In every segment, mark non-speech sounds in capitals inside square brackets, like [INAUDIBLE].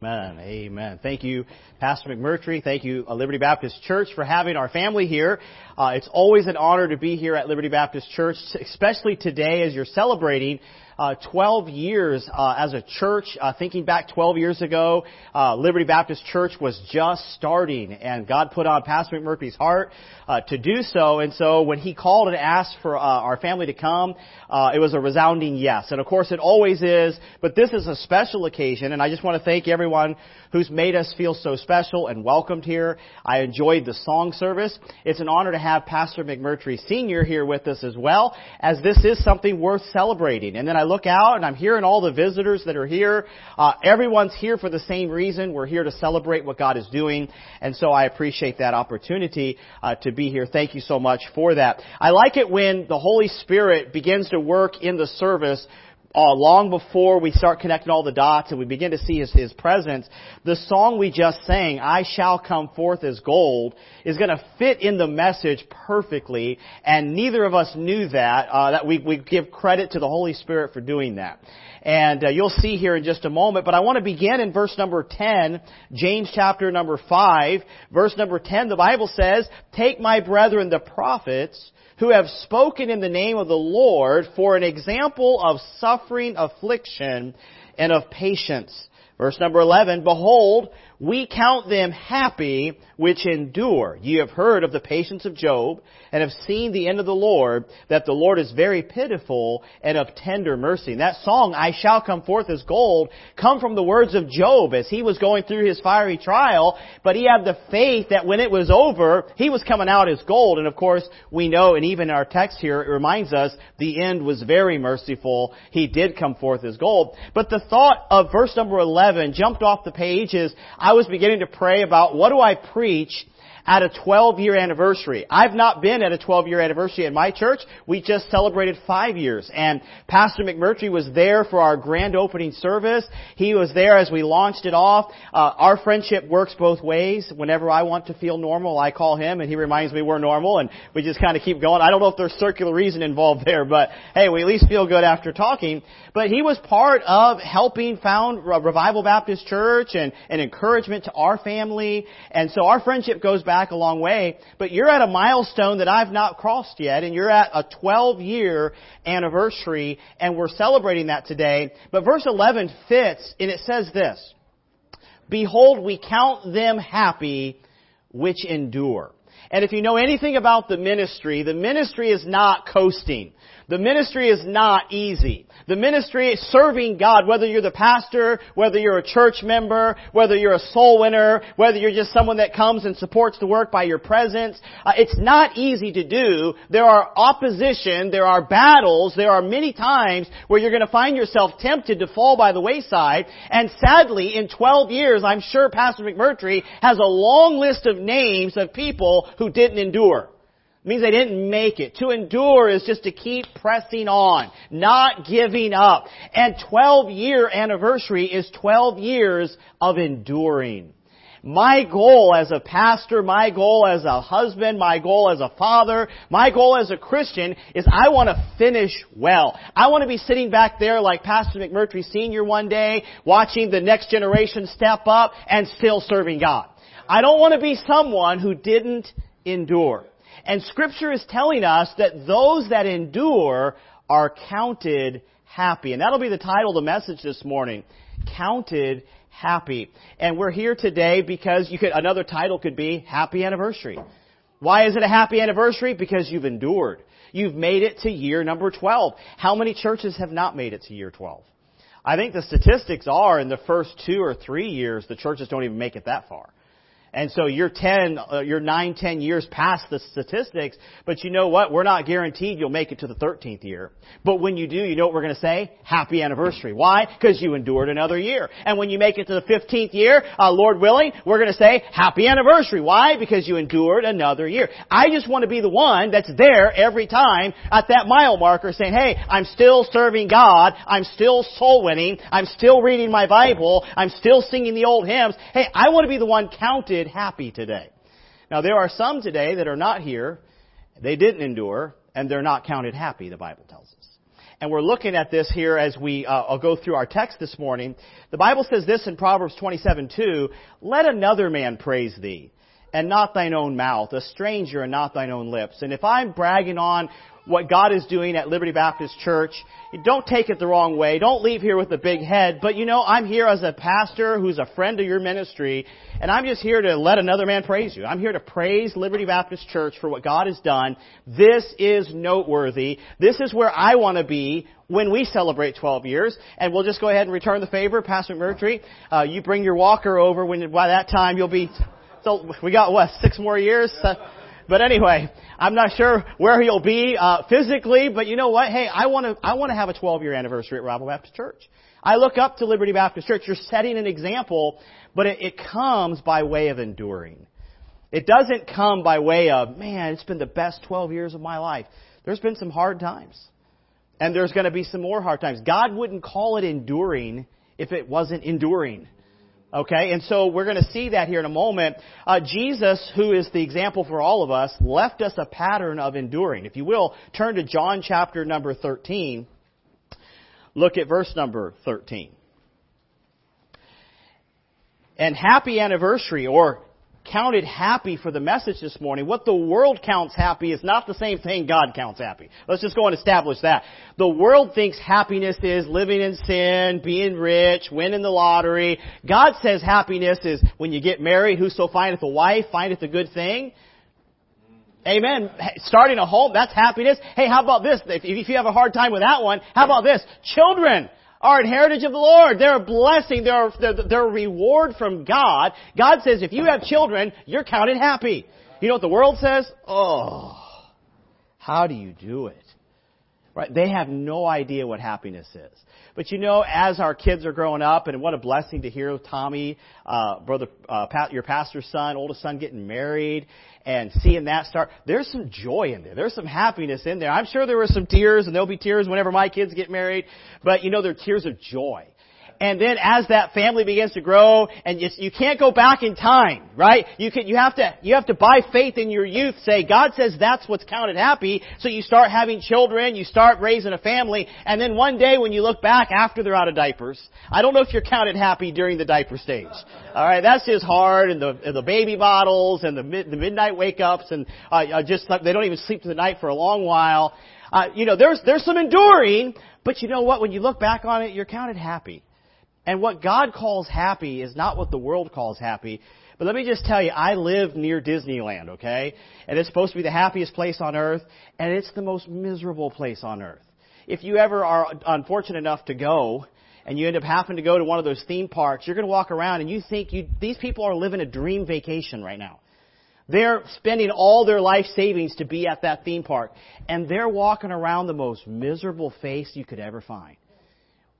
Amen. Amen. Thank you, Pastor McMurtry. Thank you, uh, Liberty Baptist Church, for having our family here. Uh, it's always an honor to be here at Liberty Baptist Church, especially today as you're celebrating uh, 12 years uh, as a church. Uh, thinking back 12 years ago, uh, Liberty Baptist Church was just starting, and God put on Pastor McMurtry's heart uh, to do so. And so when he called and asked for uh, our family to come, it was a resounding yes. And of course, it always is. But this is a special occasion, and I just want to thank everyone who's made us feel so special and welcomed here. I enjoyed the song service. It's an honor to have Pastor McMurtry Sr. here with us as well, as this is something worth celebrating. And then I look out and I'm hearing all the visitors that are here. Uh, everyone's here for the same reason. We're here to celebrate what God is doing. And so I appreciate that opportunity uh, to be here. Thank you so much for that. I like it when the Holy Spirit begins to work in the service uh, long before we start connecting all the dots and we begin to see his, his presence, the song we just sang, I Shall Come Forth as Gold, is going to fit in the message perfectly, and neither of us knew that. Uh, that we, we give credit to the Holy Spirit for doing that. And uh, you'll see here in just a moment, but I want to begin in verse number 10, James chapter number 5, verse number 10, the Bible says, Take my brethren the prophets, who have spoken in the name of the Lord for an example of suffering, affliction, and of patience. Verse number 11, Behold, we count them happy which endure. Ye have heard of the patience of Job, and have seen the end of the Lord, that the Lord is very pitiful and of tender mercy. And that song, I shall come forth as gold, come from the words of Job as he was going through his fiery trial, but he had the faith that when it was over, he was coming out as gold. And of course, we know, and even our text here, it reminds us, the end was very merciful. He did come forth as gold. But the thought of verse number 11 jumped off the page is, I was beginning to pray about what do I preach at a 12 year anniversary. I've not been at a 12 year anniversary in my church. We just celebrated five years and Pastor McMurtry was there for our grand opening service. He was there as we launched it off. Uh, our friendship works both ways. Whenever I want to feel normal, I call him and he reminds me we're normal and we just kind of keep going. I don't know if there's circular reason involved there, but hey, we at least feel good after talking. But he was part of helping found Revival Baptist Church and an encouragement to our family. And so our friendship goes back back a long way, but you're at a milestone that I've not crossed yet, and you're at a 12 year anniversary, and we're celebrating that today. But verse 11 fits, and it says this, Behold, we count them happy which endure. And if you know anything about the ministry, the ministry is not coasting. The ministry is not easy. The ministry is serving God, whether you're the pastor, whether you're a church member, whether you're a soul winner, whether you're just someone that comes and supports the work by your presence. Uh, it's not easy to do. There are opposition, there are battles, there are many times where you're going to find yourself tempted to fall by the wayside. And sadly, in 12 years, I'm sure Pastor McMurtry has a long list of names of people who didn't endure. Means they didn't make it. To endure is just to keep pressing on, not giving up. And 12 year anniversary is 12 years of enduring. My goal as a pastor, my goal as a husband, my goal as a father, my goal as a Christian is I want to finish well. I want to be sitting back there like Pastor McMurtry Sr. one day, watching the next generation step up and still serving God. I don't want to be someone who didn't endure. And scripture is telling us that those that endure are counted happy. And that'll be the title of the message this morning. Counted happy. And we're here today because you could, another title could be Happy Anniversary. Why is it a happy anniversary? Because you've endured. You've made it to year number 12. How many churches have not made it to year 12? I think the statistics are in the first two or three years, the churches don't even make it that far. And so you're 10, uh, you're 9, 10 years past the statistics, but you know what? We're not guaranteed you'll make it to the 13th year. But when you do, you know what we're going to say? Happy anniversary. Why? Because you endured another year. And when you make it to the 15th year, uh, Lord willing, we're going to say happy anniversary. Why? Because you endured another year. I just want to be the one that's there every time at that mile marker saying, hey, I'm still serving God. I'm still soul winning. I'm still reading my Bible. I'm still singing the old hymns. Hey, I want to be the one counted happy today. Now, there are some today that are not here. They didn't endure, and they're not counted happy, the Bible tells us. and we're looking at this here as we, uh, I'll go through our text this morning. The Bible says this in Proverbs 27, 2, Let another man praise thee, and not thine own mouth, a stranger and not thine own lips. And if I'm bragging on what God is doing at Liberty Baptist Church. Don't take it the wrong way. Don't leave here with a big head. But you know, I'm here as a pastor who's a friend of your ministry, and I'm just here to let another man praise you. I'm here to praise Liberty Baptist Church for what God has done. This is noteworthy. This is where I want to be when we celebrate 12 years. And we'll just go ahead and return the favor. Pastor Murtry, uh, you bring your walker over when by that time you'll be, so we got what, six more years? Uh, but anyway, I'm not sure where he'll be uh, physically, but you know what? Hey, I want to I want to have a 12 year anniversary at Revival Baptist Church. I look up to Liberty Baptist Church. You're setting an example, but it, it comes by way of enduring. It doesn't come by way of, man, it's been the best 12 years of my life. There's been some hard times. And there's going to be some more hard times. God wouldn't call it enduring if it wasn't enduring. Okay, and so we're going to see that here in a moment. Uh, Jesus, who is the example for all of us, left us a pattern of enduring. If you will, turn to John chapter number 13. Look at verse number 13. And happy anniversary, or counted happy for the message this morning. What the world counts happy is not the same thing God counts happy. Let's just go and establish that. The world thinks happiness is living in sin, being rich, winning the lottery. God says happiness is when you get married, whoso findeth a wife, findeth a good thing. Amen. Starting a home, that's happiness. Hey, how about this? If you have a hard time with that one, how about this? Children are an heritage of the Lord. They're a blessing. They're, they're, they're a reward from God. God says if you have children, you're counted happy. You know what the world says? Oh, how do you do it? Right? They have no idea what happiness is. But you know, as our kids are growing up, and what a blessing to hear Tommy, uh, brother, uh, Pat, your pastor's son, oldest son, getting married, and seeing that start. There's some joy in there. There's some happiness in there. I'm sure there were some tears, and there'll be tears whenever my kids get married. But you know, they're tears of joy. And then as that family begins to grow, and you, you can't go back in time, right? You can, you have to, you have to by faith in your youth say, God says that's what's counted happy, so you start having children, you start raising a family, and then one day when you look back after they're out of diapers, I don't know if you're counted happy during the diaper stage. Alright, that's just hard, and the, and the baby bottles, and the, mid, the midnight wake-ups, and uh, uh just, they don't even sleep through the night for a long while. Uh, you know, there's, there's some enduring, but you know what? When you look back on it, you're counted happy. And what God calls happy is not what the world calls happy. But let me just tell you, I live near Disneyland, okay? And it's supposed to be the happiest place on earth, and it's the most miserable place on earth. If you ever are unfortunate enough to go, and you end up having to go to one of those theme parks, you're going to walk around and you think you, these people are living a dream vacation right now. They're spending all their life savings to be at that theme park, and they're walking around the most miserable face you could ever find.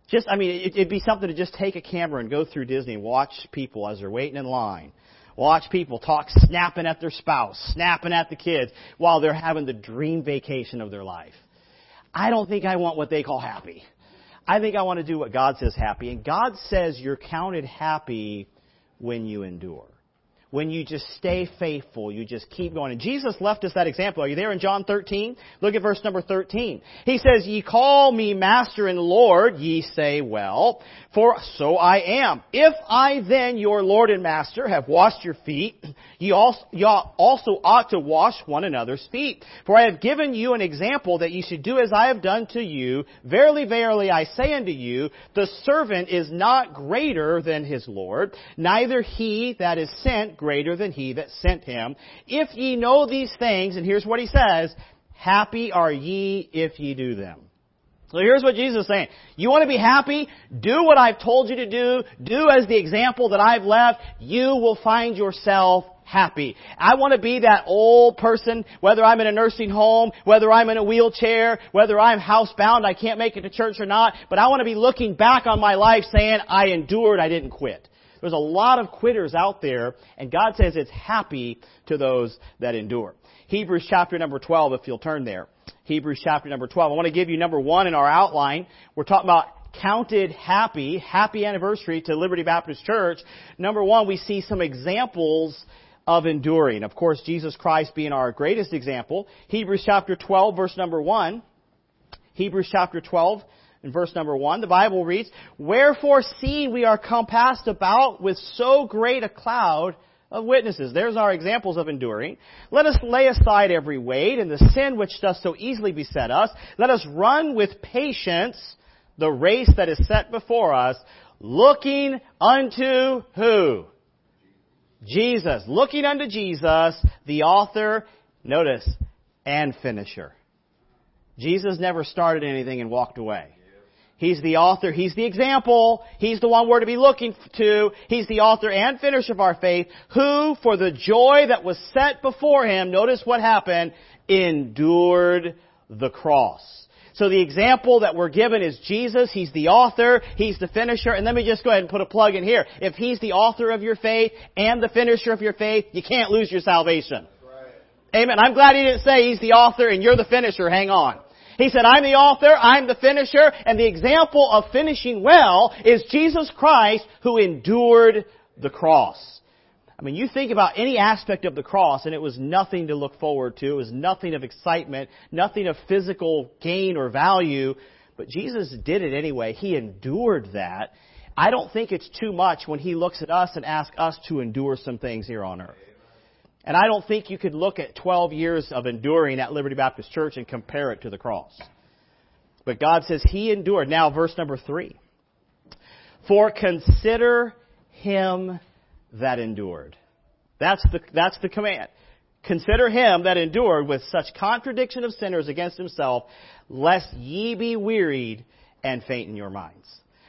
Just, I mean, it, it'd be something to just take a camera and go through Disney and watch people as they're waiting in line. Watch people talk snapping at their spouse, snapping at the kids while they're having the dream vacation of their life. I don't think I want what they call happy. I think I want to do what God says happy. And God says you're counted happy when you endure when you just stay faithful, you just keep going. And Jesus left us that example. Are you there in John 13? Look at verse number 13. He says, Ye call me Master and Lord, ye say, Well, for so I am. If I then, your Lord and Master, have washed your feet, ye also, ye also ought to wash one another's feet. For I have given you an example that ye should do as I have done to you. Verily, verily, I say unto you, the servant is not greater than his Lord, neither he that is sent greater than he that sent him. If ye know these things, and here's what he says, happy are ye if ye do them. So here's what Jesus is saying. You want to be happy? Do what I've told you to do. Do as the example that I've left. You will find yourself happy. I want to be that old person, whether I'm in a nursing home, whether I'm in a wheelchair, whether I'm housebound, I can't make it to church or not, but I want to be looking back on my life saying, I endured, I didn't quit. There's a lot of quitters out there, and God says it's happy to those that endure. Hebrews chapter number 12, if you'll turn there. Hebrews chapter number 12. I want to give you number one in our outline. We're talking about counted happy, happy anniversary to Liberty Baptist Church. Number one, we see some examples of enduring. Of course, Jesus Christ being our greatest example. Hebrews chapter 12, verse number 1. Hebrews chapter 12 in verse number 1, the Bible reads, Wherefore seeing we are compassed about with so great a cloud of witnesses. There's our examples of enduring. Let us lay aside every weight and the sin which does so easily beset us. Let us run with patience the race that is set before us, looking unto who? Jesus. Looking unto Jesus, the author, notice, and finisher. Jesus never started anything and walked away. He's the author. He's the example. He's the one we're to be looking to. He's the author and finisher of our faith, who, for the joy that was set before him, notice what happened, endured the cross. So the example that we're given is Jesus. He's the author. He's the finisher. And let me just go ahead and put a plug in here. If He's the author of your faith and the finisher of your faith, you can't lose your salvation. Amen. I'm glad He didn't say He's the author and you're the finisher. Hang on. He said, I'm the author, I'm the finisher, and the example of finishing well is Jesus Christ who endured the cross. I mean, you think about any aspect of the cross and it was nothing to look forward to. It was nothing of excitement, nothing of physical gain or value. But Jesus did it anyway. He endured that. I don't think it's too much when He looks at us and asks us to endure some things here on earth. And I don't think you could look at 12 years of enduring at Liberty Baptist Church and compare it to the cross. But God says He endured. Now, verse number three. For consider Him that endured. That's the, that's the command. Consider him that endured with such contradiction of sinners against himself, lest ye be wearied and faint in your minds.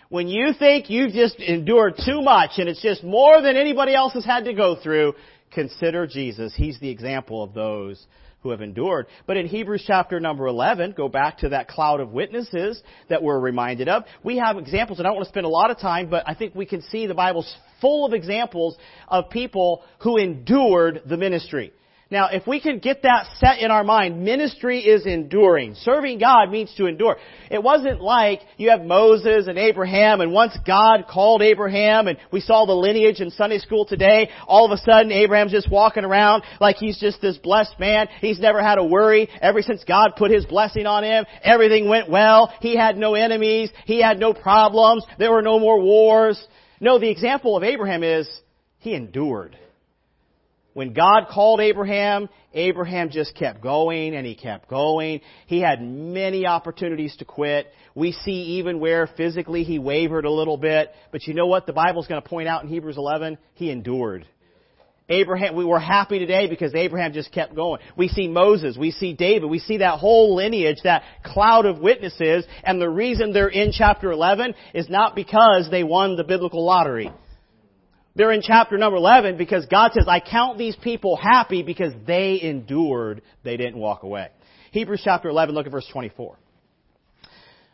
When you think you've just endured too much and it's just more than anybody else has had to go through, consider Jesus. He's the example of those who have endured. But in Hebrews chapter number 11, go back to that cloud of witnesses that we're reminded of. We have examples, and I don't want to spend a lot of time, but I think we can see the Bible's full of examples of people who endured the ministry. Now, if we can get that set in our mind, ministry is enduring. Serving God means to endure. It wasn't like you have Moses and Abraham and once God called Abraham and we saw the lineage in Sunday school today, all of a sudden Abraham's just walking around like he's just this blessed man. He's never had a worry. Ever since God put His blessing on him, everything went well. He had no enemies. He had no problems. There were no more wars. No, the example of Abraham is he endured. When God called Abraham, Abraham just kept going and he kept going. He had many opportunities to quit. We see even where physically he wavered a little bit. But you know what the Bible's going to point out in Hebrews 11? He endured. Abraham, we were happy today because Abraham just kept going. We see Moses, we see David, we see that whole lineage, that cloud of witnesses, and the reason they're in chapter 11 is not because they won the biblical lottery. They're in chapter number 11 because God says, I count these people happy because they endured. They didn't walk away. Hebrews chapter 11, look at verse 24.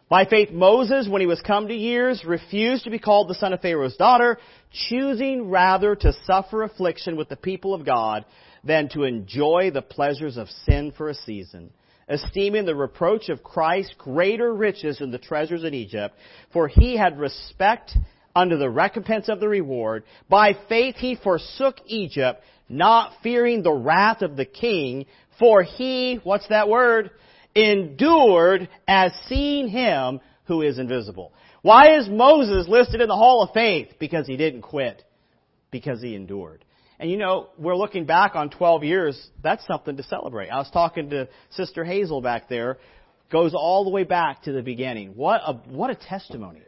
By faith, Moses, when he was come to years, refused to be called the son of Pharaoh's daughter, choosing rather to suffer affliction with the people of God than to enjoy the pleasures of sin for a season, esteeming the reproach of Christ greater riches than the treasures in Egypt, for he had respect under the recompense of the reward. By faith he forsook Egypt, not fearing the wrath of the king, for he, what's that word? Endured as seeing him who is invisible. Why is Moses listed in the Hall of Faith? Because he didn't quit. Because he endured. And you know, we're looking back on 12 years, that's something to celebrate. I was talking to Sister Hazel back there, goes all the way back to the beginning. What a, what a testimony.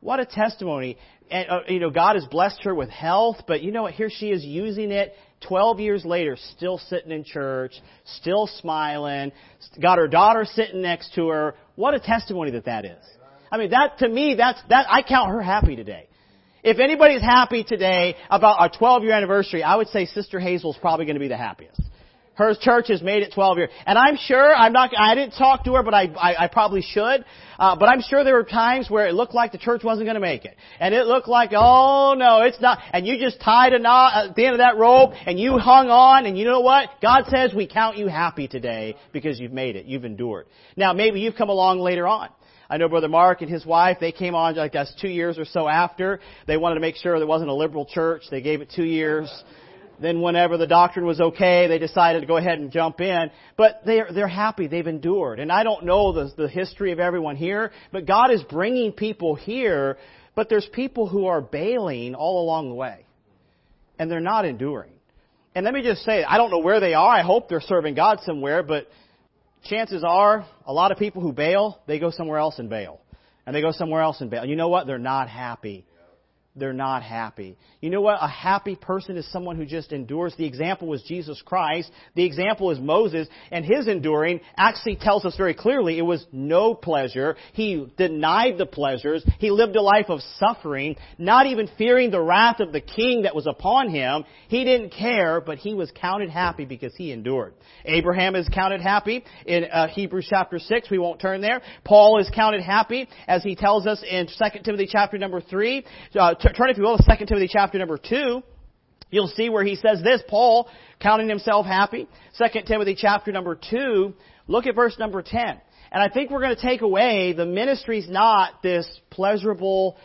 What a testimony. And, uh, you know, God has blessed her with health, but you know what? Here she is using it 12 years later, still sitting in church, still smiling, got her daughter sitting next to her. What a testimony that that is. I mean, that, to me, that's, that, I count her happy today. If anybody's happy today about our 12 year anniversary, I would say Sister Hazel's probably going to be the happiest. Her church has made it 12 years. And I'm sure, I'm not, I didn't talk to her, but I, I, I probably should. Uh, but I'm sure there were times where it looked like the church wasn't going to make it. And it looked like, oh no, it's not. And you just tied a knot at the end of that rope and you hung on and you know what? God says we count you happy today because you've made it. You've endured. Now maybe you've come along later on. I know Brother Mark and his wife, they came on, I guess, two years or so after. They wanted to make sure there wasn't a liberal church. They gave it two years. Then whenever the doctrine was okay, they decided to go ahead and jump in. But they're, they're happy. They've endured. And I don't know the, the history of everyone here, but God is bringing people here, but there's people who are bailing all along the way. And they're not enduring. And let me just say, I don't know where they are. I hope they're serving God somewhere, but chances are a lot of people who bail, they go somewhere else and bail. And they go somewhere else and bail. You know what? They're not happy they're not happy. You know what? A happy person is someone who just endures. The example was Jesus Christ. The example is Moses. And his enduring actually tells us very clearly it was no pleasure. He denied the pleasures. He lived a life of suffering, not even fearing the wrath of the king that was upon him. He didn't care, but he was counted happy because he endured. Abraham is counted happy in uh, Hebrews chapter 6. We won't turn there. Paul is counted happy as he tells us in 2 Timothy chapter number 3. Uh, turn, if you will, to 2 Timothy chapter number 2. You'll see where he says this, Paul, counting himself happy. 2 Timothy chapter number 2, look at verse number 10. And I think we're going to take away the ministry's not this pleasurable,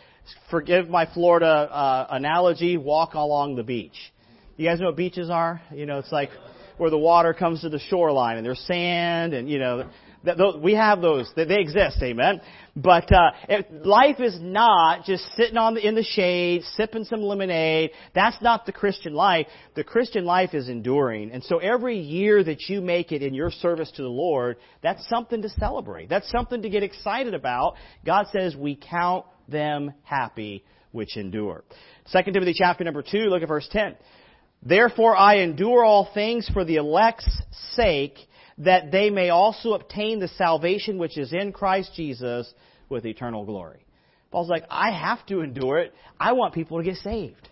forgive my Florida uh, analogy, walk along the beach. You guys know what beaches are? You know, it's like where the water comes to the shoreline and there's sand and, you know, we have those. They exist. Amen. But uh, life is not just sitting on the, in the shade, sipping some lemonade. That's not the Christian life. The Christian life is enduring. And so every year that you make it in your service to the Lord, that's something to celebrate. That's something to get excited about. God says we count them happy which endure. 2 Timothy chapter number 2, look at verse 10. Therefore I endure all things for the elect's sake that they may also obtain the salvation which is in Christ Jesus with eternal glory. Paul's like, I have to endure it. I want people to get saved.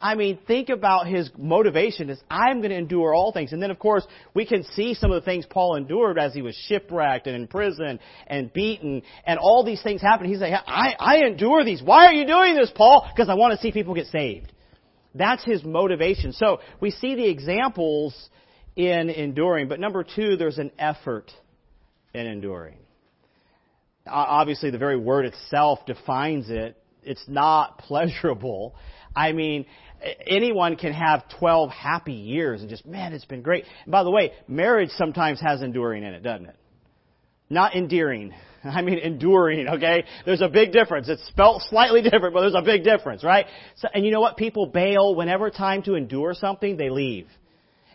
I mean, think about his motivation is, I'm going to endure all things. And then, of course, we can see some of the things Paul endured as he was shipwrecked and in prison and beaten and all these things happened. He's like, I, I endure these. Why are you doing this, Paul? Because I want to see people get saved. That's his motivation. So we see the examples in enduring. But number two, there's an effort in enduring. Obviously, the very word itself defines it. It's not [LAUGHS] pleasurable. I mean, anyone can have 12 happy years and just, man, it's been great. And by the way, marriage sometimes has enduring in it, doesn't it? Not endearing. [LAUGHS] I mean enduring, okay? There's a big difference. It's spelt slightly [LAUGHS] different, but there's a big difference, right? So, and you know what? People bail whenever time to endure something, they leave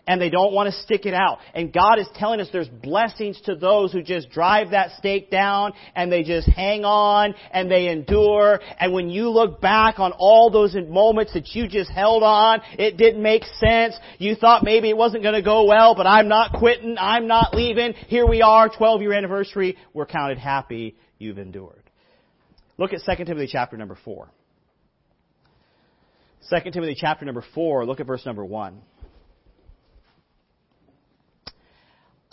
and they don't want to stick it out. And God is telling us there's blessings to those who just drive that stake down and they just hang on and they endure. And when you look back on all those moments that you just held on, it didn't make sense. You thought maybe it wasn't going to go well, but I'm not quitting. I'm not leaving. Here we are, 12 year anniversary. We're counted happy. You've endured. Look at 2 Timothy chapter number 4. 2 Timothy chapter number 4, look at verse number 1.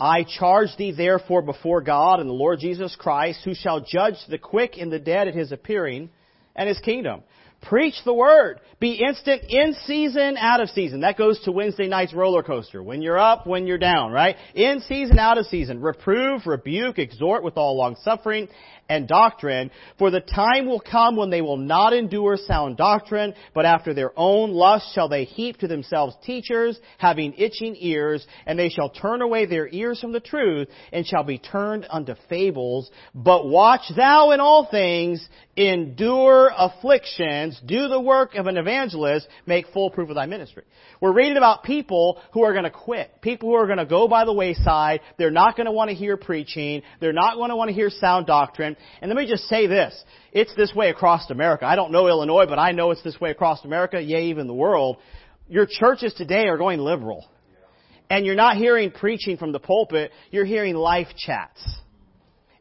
I charge thee therefore before God and the Lord Jesus Christ, who shall judge the quick and the dead at his appearing and his kingdom. Preach the word. Be instant in season, out of season. That goes to Wednesday night's roller coaster. When you're up, when you're down, right? In season, out of season. Reprove, rebuke, exhort with all long suffering and doctrine, for the time will come when they will not endure sound doctrine, but after their own lust shall they heap to themselves teachers, having itching ears, and they shall turn away their ears from the truth, and shall be turned unto fables. But watch thou in all things, endure afflictions, do the work of an evangelist, make full proof of thy ministry. We're reading about people who are going to quit. People who are going to go by the wayside. They're not going to want to hear preaching. They're not going to want to hear sound doctrine. And let me just say this. It's this way across America. I don't know Illinois, but I know it's this way across America, yea, even the world. Your churches today are going liberal. And you're not hearing preaching from the pulpit, you're hearing life chats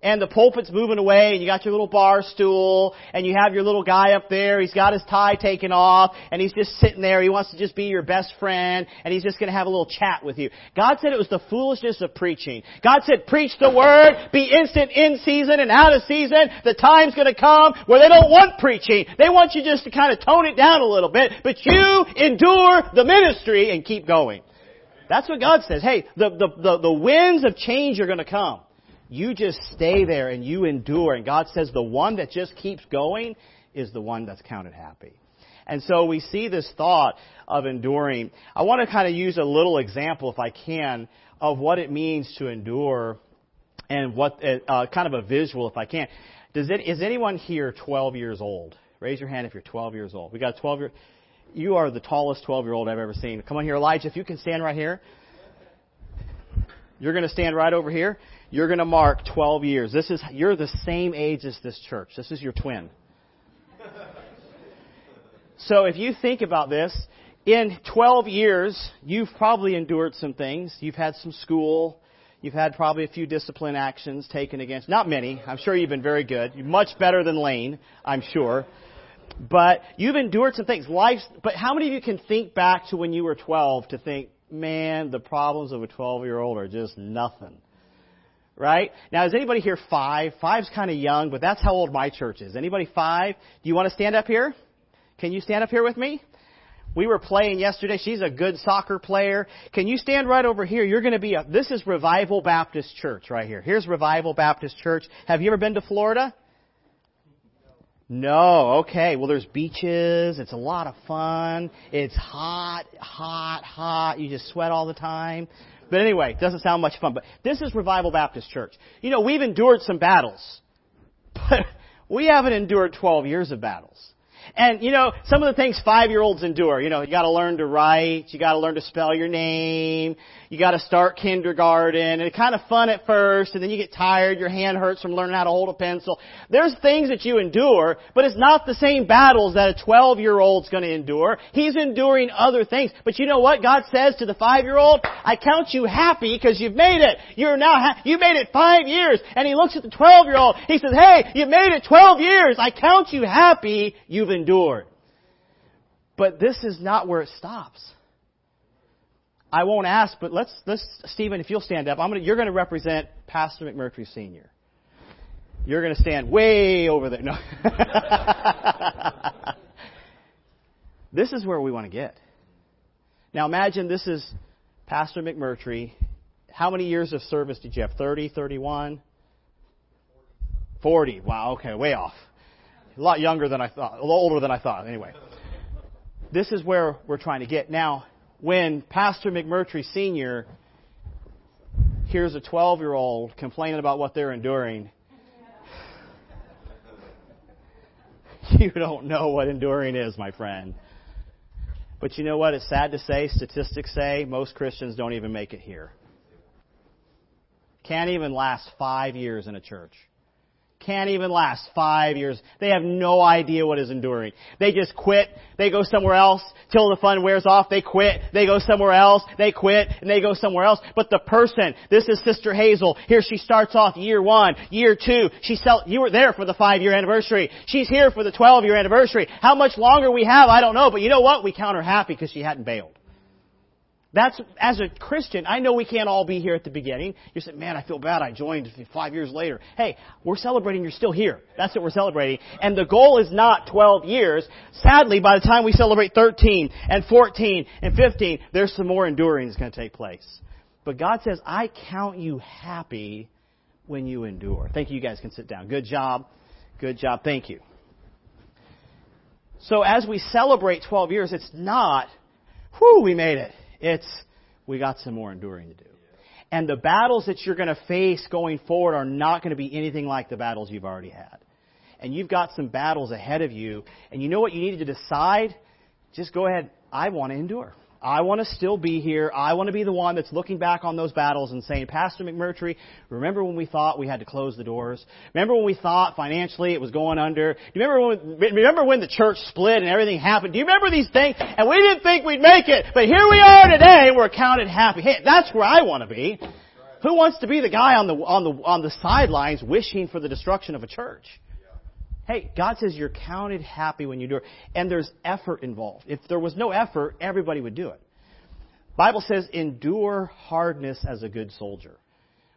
and the pulpit's moving away and you got your little bar stool and you have your little guy up there. He's got his tie taken off and he's just sitting there. He wants to just be your best friend and he's just going to have a little chat with you. God said it was the foolishness of preaching. God said preach the word, be instant in season and out of season. The time's going to come where they don't want preaching. They want you just to kind of tone it down a little bit, but you endure the ministry and keep going. That's what God says. Hey, the, the, the, the winds of change are going to come. You just stay there and you endure. And God says the one that just keeps going is the one that's counted happy. And so we see this thought of enduring. I want to kind of use a little example, if I can, of what it means to endure and what, uh, kind of a visual, if I can. Does it, is anyone here 12 years old? Raise your hand if you're 12 years old. We got 12 year. You are the tallest 12 year old I've ever seen. Come on here, Elijah. If you can stand right here, you're going to stand right over here. You're going to mark 12 years. This is you're the same age as this church. This is your twin. So if you think about this, in 12 years, you've probably endured some things. You've had some school. You've had probably a few discipline actions taken against, not many. I'm sure you've been very good. You're much better than Lane, I'm sure. But you've endured some things. Life, but how many of you can think back to when you were 12 to think, man, the problems of a 12 year old are just nothing? Right? Now, is anybody here five? Five's kind of young, but that's how old my church is. Anybody five? Do you want to stand up here? Can you stand up here with me? We were playing yesterday. She's a good soccer player. Can you stand right over here? You're going to be a, this is Revival Baptist Church right here. Here's Revival Baptist Church. Have you ever been to Florida? No, okay. Well, there's beaches. It's a lot of fun. It's hot, hot, hot. You just sweat all the time. But anyway, it doesn't sound much fun. But this is Revival Baptist Church. You know, we've endured some battles, [LAUGHS] but we haven't endured 12 years of battles. And you know, some of the things five-year-olds endure. You know, you got to learn to write. You got to learn to spell your name. You got to start kindergarten. And it's kind of fun at first, and then you get tired. Your hand hurts from learning how to hold a pencil. There's things that you endure, but it's not the same battles that a 12-year-old's going to endure. He's enduring other things. But you know what God says to the five-year-old? I count you happy because you've made it. You're now ha- you made it five years. And he looks at the 12-year-old. He says, Hey, you made it 12 years. I count you happy. You've endured. But this is not where it stops. I won't ask, but let's, let's, Stephen, if you'll stand up, I'm gonna, you're going to represent Pastor McMurtry Sr. You're going to stand way over there. No. [LAUGHS] this is where we want to get. Now imagine this is Pastor McMurtry. How many years of service did you have? 30, 31? 40. Wow, okay, way off. A lot younger than I thought, a little older than I thought. Anyway, this is where we're trying to get. Now, when Pastor McMurtry Sr. hears a 12 year old complaining about what they're enduring, [LAUGHS] you don't know what enduring is, my friend. But you know what? It's sad to say, statistics say most Christians don't even make it here. Can't even last five years in a church can't even last five years. They have no idea what is enduring. They just quit. They go somewhere else till the fun wears off. They quit. They go somewhere else. They quit and they go somewhere else. But the person, this is Sister Hazel. Here she starts off year one, year two. She sell, you were there for the five year anniversary. She's here for the 12 year anniversary. How much longer we have, I don't know. But you know what? We count her happy because she hadn't bailed. That's, as a Christian, I know we can't all be here at the beginning. You say, man, I feel bad. I joined five years later. Hey, we're celebrating you're still here. That's what we're celebrating. And the goal is not 12 years. Sadly, by the time we celebrate 13 and 14 and 15, there's some more enduring that's going to take place. But God says, I count you happy when you endure. Thank you. You guys can sit down. Good job. Good job. Thank you. So as we celebrate 12 years, it's not, whew, we made it. It's, we got some more enduring to do. And the battles that you're going to face going forward are not going to be anything like the battles you've already had. And you've got some battles ahead of you. And you know what you need to decide? Just go ahead. I want to endure. I want to still be here. I want to be the one that's looking back on those battles and saying, Pastor McMurtry, remember when we thought we had to close the doors? Remember when we thought financially it was going under? Do you remember when, remember when the church split and everything happened? Do you remember these things? And we didn't think we'd make it, but here we are today we're counted happy. Hey, that's where I want to be. Who wants to be the guy on the, on the, on the sidelines wishing for the destruction of a church? Hey, God says you're counted happy when you do it. And there's effort involved. If there was no effort, everybody would do it. Bible says endure hardness as a good soldier.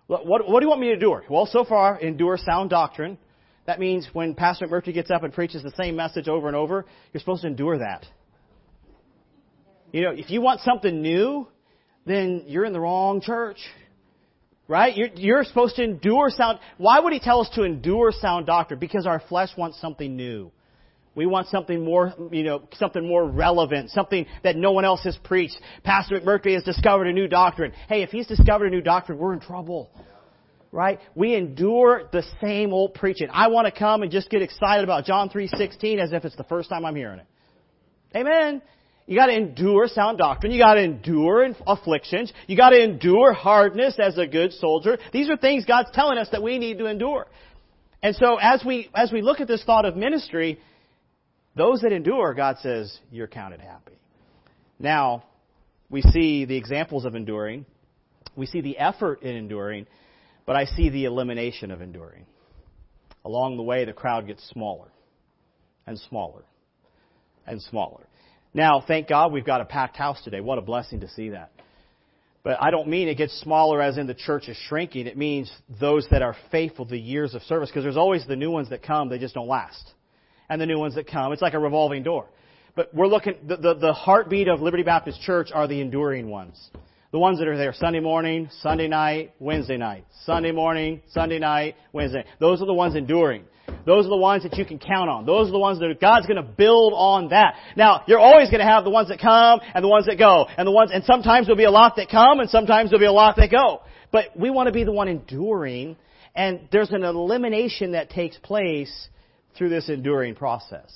What, what, what do you want me to endure? Well, so far, endure sound doctrine. That means when Pastor McMurtry gets up and preaches the same message over and over, you're supposed to endure that. You know, if you want something new, then you're in the wrong church. Right? You're, you're, supposed to endure sound. Why would he tell us to endure sound doctrine? Because our flesh wants something new. We want something more, you know, something more relevant, something that no one else has preached. Pastor McMurtry has discovered a new doctrine. Hey, if he's discovered a new doctrine, we're in trouble. Right? We endure the same old preaching. I want to come and just get excited about John 3.16 as if it's the first time I'm hearing it. Amen. You gotta endure sound doctrine. You gotta endure afflictions. You gotta endure hardness as a good soldier. These are things God's telling us that we need to endure. And so as we, as we look at this thought of ministry, those that endure, God says, you're counted happy. Now, we see the examples of enduring. We see the effort in enduring, but I see the elimination of enduring. Along the way, the crowd gets smaller and smaller and smaller. Now, thank God we've got a packed house today. What a blessing to see that. But I don't mean it gets smaller as in the church is shrinking. It means those that are faithful the years of service, because there's always the new ones that come, they just don't last and the new ones that come. It's like a revolving door. But we're looking, the, the, the heartbeat of Liberty Baptist Church are the enduring ones. The ones that are there Sunday morning, Sunday night, Wednesday night. Sunday morning, Sunday night, Wednesday. Those are the ones enduring. Those are the ones that you can count on. Those are the ones that God's going to build on that. Now, you're always going to have the ones that come and the ones that go. And the ones, and sometimes there'll be a lot that come and sometimes there'll be a lot that go. But we want to be the one enduring and there's an elimination that takes place through this enduring process.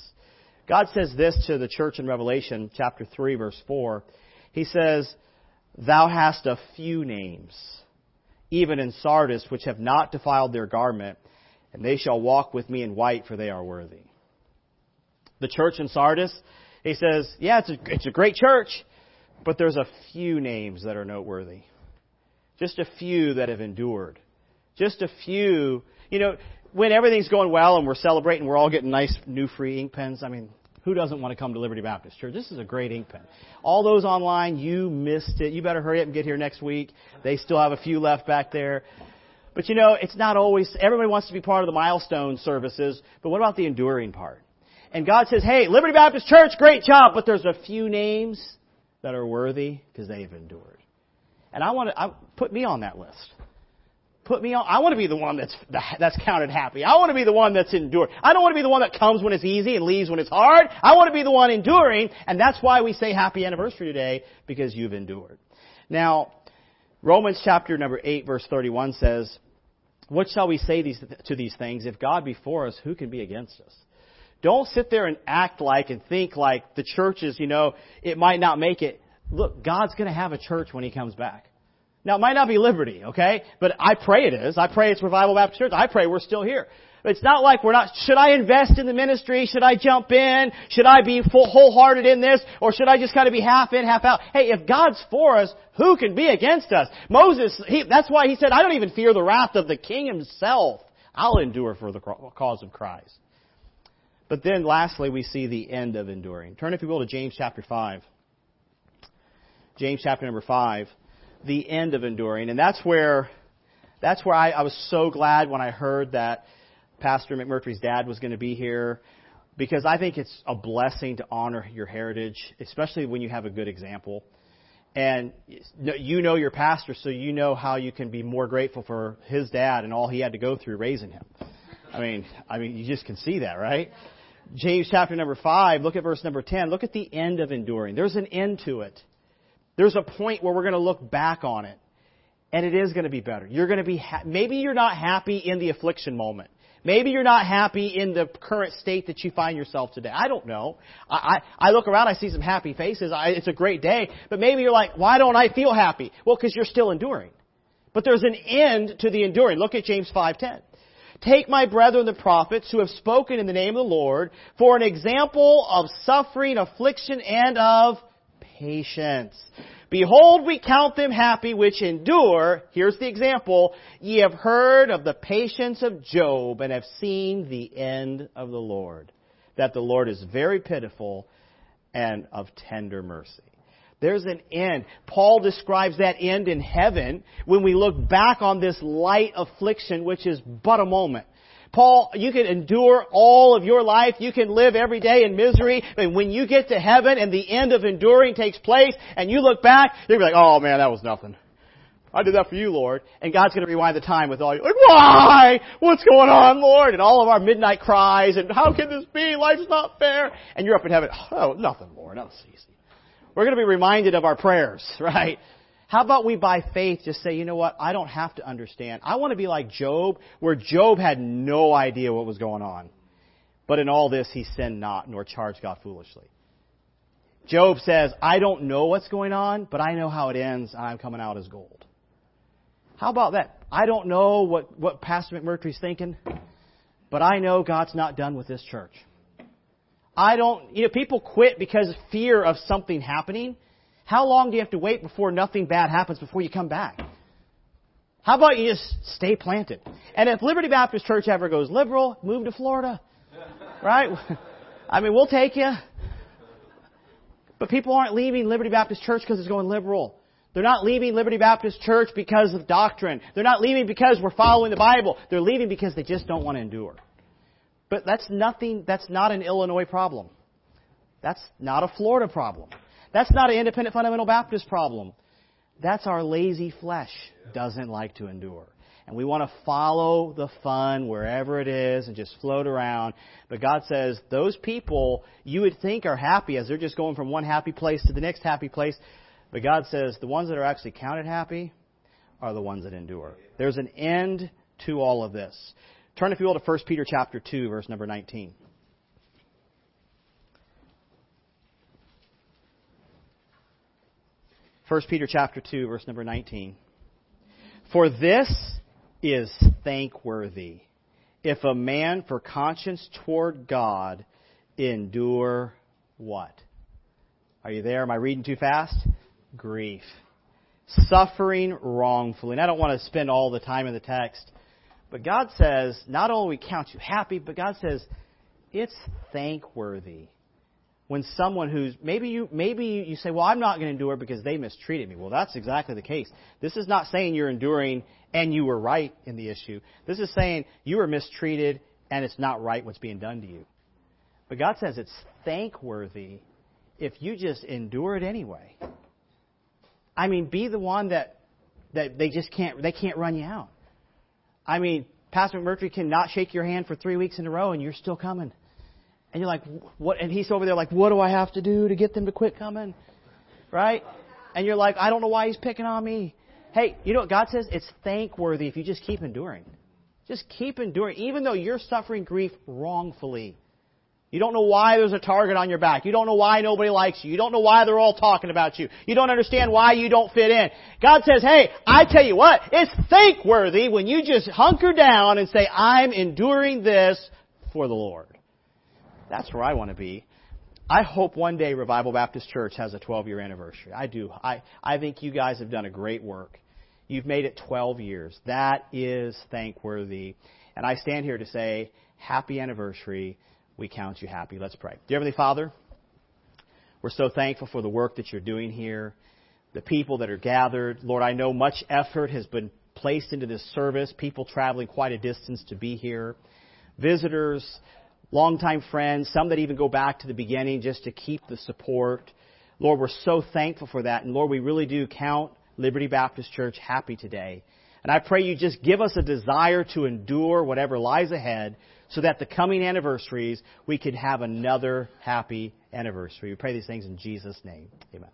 God says this to the church in Revelation chapter 3 verse 4. He says, Thou hast a few names, even in Sardis, which have not defiled their garment, and they shall walk with me in white, for they are worthy. The church in Sardis, he says, yeah, it's a, it's a great church, but there's a few names that are noteworthy. Just a few that have endured. Just a few. You know, when everything's going well and we're celebrating, we're all getting nice new free ink pens. I mean, who doesn't want to come to Liberty Baptist Church? This is a great ink pen. All those online, you missed it. You better hurry up and get here next week. They still have a few left back there. But you know, it's not always, everybody wants to be part of the milestone services, but what about the enduring part? And God says, hey, Liberty Baptist Church, great job, but there's a few names that are worthy because they've endured. And I want to, I, put me on that list put me on. I want to be the one that's that's counted happy. I want to be the one that's endured. I don't want to be the one that comes when it's easy and leaves when it's hard. I want to be the one enduring, and that's why we say happy anniversary today because you've endured. Now, Romans chapter number 8 verse 31 says, "What shall we say these, to these things? If God be for us, who can be against us?" Don't sit there and act like and think like the church is, you know, it might not make it. Look, God's going to have a church when He comes back. Now, it might not be liberty, okay? But I pray it is. I pray it's Revival Baptist Church. I pray we're still here. It's not like we're not, should I invest in the ministry? Should I jump in? Should I be full, wholehearted in this? Or should I just kind of be half in, half out? Hey, if God's for us, who can be against us? Moses, he, that's why he said, I don't even fear the wrath of the king himself. I'll endure for the cause of Christ. But then lastly, we see the end of enduring. Turn if you will to James chapter 5. James chapter number 5 the end of enduring. And that's where, that's where I, I was so glad when I heard that Pastor McMurtry's dad was going to be here because I think it's a blessing to honor your heritage, especially when you have a good example. And you know your pastor, so you know how you can be more grateful for his dad and all he had to go through raising him. I mean, I mean, you just can see that, right? James chapter number five, look at verse number 10. Look at the end of enduring. There's an end to it. There's a point where we're going to look back on it, and it is going to be better. You're going to be ha- maybe you're not happy in the affliction moment. Maybe you're not happy in the current state that you find yourself today. I don't know. I, I, I look around, I see some happy faces. I, it's a great day. But maybe you're like, why don't I feel happy? Well, because you're still enduring. But there's an end to the enduring. Look at James 5.10. Take my brethren the prophets who have spoken in the name of the Lord for an example of suffering, affliction, and of patience. Behold, we count them happy which endure. Here's the example. Ye have heard of the patience of Job and have seen the end of the Lord. That the Lord is very pitiful and of tender mercy. There's an end. Paul describes that end in heaven when we look back on this light affliction, which is but a moment. Paul, you can endure all of your life. You can live every day in misery. And when you get to heaven and the end of enduring takes place and you look back, you're like, oh man, that was nothing. I did that for you, Lord. And God's going to rewind the time with all you, like, why? What's going on, Lord? And all of our midnight cries and how can this be? Life's not fair. And you're up in heaven, oh, nothing, Lord. That's easy. We're going to be reminded of our prayers, [LAUGHS] right? How about we by faith just say, you know what? I don't have to understand. I want to be like Job, where Job had no idea what was going on. But in all this, he sinned not, nor charged God foolishly. Job says, I don't know what's going on, but I know how it ends, and I'm coming out as gold. How about that? I don't know what, what Pastor McMurtry's thinking, but I know God's not done with this church. I don't, you know, people quit because of fear of something happening. How long do you have to wait before nothing bad happens before you come back? How about you just stay planted? And if Liberty Baptist Church ever goes liberal, move to Florida. [LAUGHS] Right? [LAUGHS] I mean, we'll take you. But people aren't leaving Liberty Baptist Church because it's going liberal. They're not leaving Liberty Baptist Church because of doctrine. They're not leaving because we're following the Bible. They're leaving because they just don't want to endure. But that's nothing, that's not an Illinois problem. That's not a Florida problem. That's not an independent fundamental Baptist problem. That's our lazy flesh doesn't like to endure. And we want to follow the fun wherever it is and just float around. But God says those people you would think are happy as they're just going from one happy place to the next happy place. But God says the ones that are actually counted happy are the ones that endure. There's an end to all of this. Turn, if you will, to 1 Peter chapter 2, verse number 19. First Peter chapter 2, verse number 19. For this is thankworthy, if a man for conscience toward God endure what? Are you there? Am I reading too fast? Grief. Suffering wrongfully. And I don't want to spend all the time in the text but God says, not only we count you happy, but God says, it's thankworthy. When someone who's, maybe you, maybe you say, well, I'm not going to endure because they mistreated me. Well, that's exactly the case. This is not saying you're enduring and you were right in the issue. This is saying you were mistreated and it's not right what's being done to you. But God says it's thankworthy if you just endure it anyway. I mean, be the one that, that they just can't, they can't run you out. I mean, Pastor McMurtry cannot shake your hand for three weeks in a row and you're still coming. And you're like, what? And he's over there like, what do I have to do to get them to quit coming? Right? And you're like, I don't know why he's picking on me. Hey, you know what God says? It's thankworthy if you just keep enduring. Just keep enduring, even though you're suffering grief wrongfully. You don't know why there's a target on your back. You don't know why nobody likes you. You don't know why they're all talking about you. You don't understand why you don't fit in. God says, hey, I tell you what, it's thankworthy when you just hunker down and say, I'm enduring this for the Lord. That's where I want to be. I hope one day Revival Baptist Church has a 12 year anniversary. I do. I, I think you guys have done a great work. You've made it 12 years. That is thankworthy. And I stand here to say, happy anniversary we count you happy. Let's pray. Dear Heavenly Father, we're so thankful for the work that you're doing here, the people that are gathered. Lord, I know much effort has been placed into this service, people traveling quite a distance to be here, visitors, longtime friends, some that even go back to the beginning just to keep the support. Lord, we're so thankful for that. And Lord, we really do count Liberty Baptist Church happy today. And I pray you just give us a desire to endure whatever lies ahead so that the coming anniversaries we could have another happy anniversary. We pray these things in Jesus' name. Amen.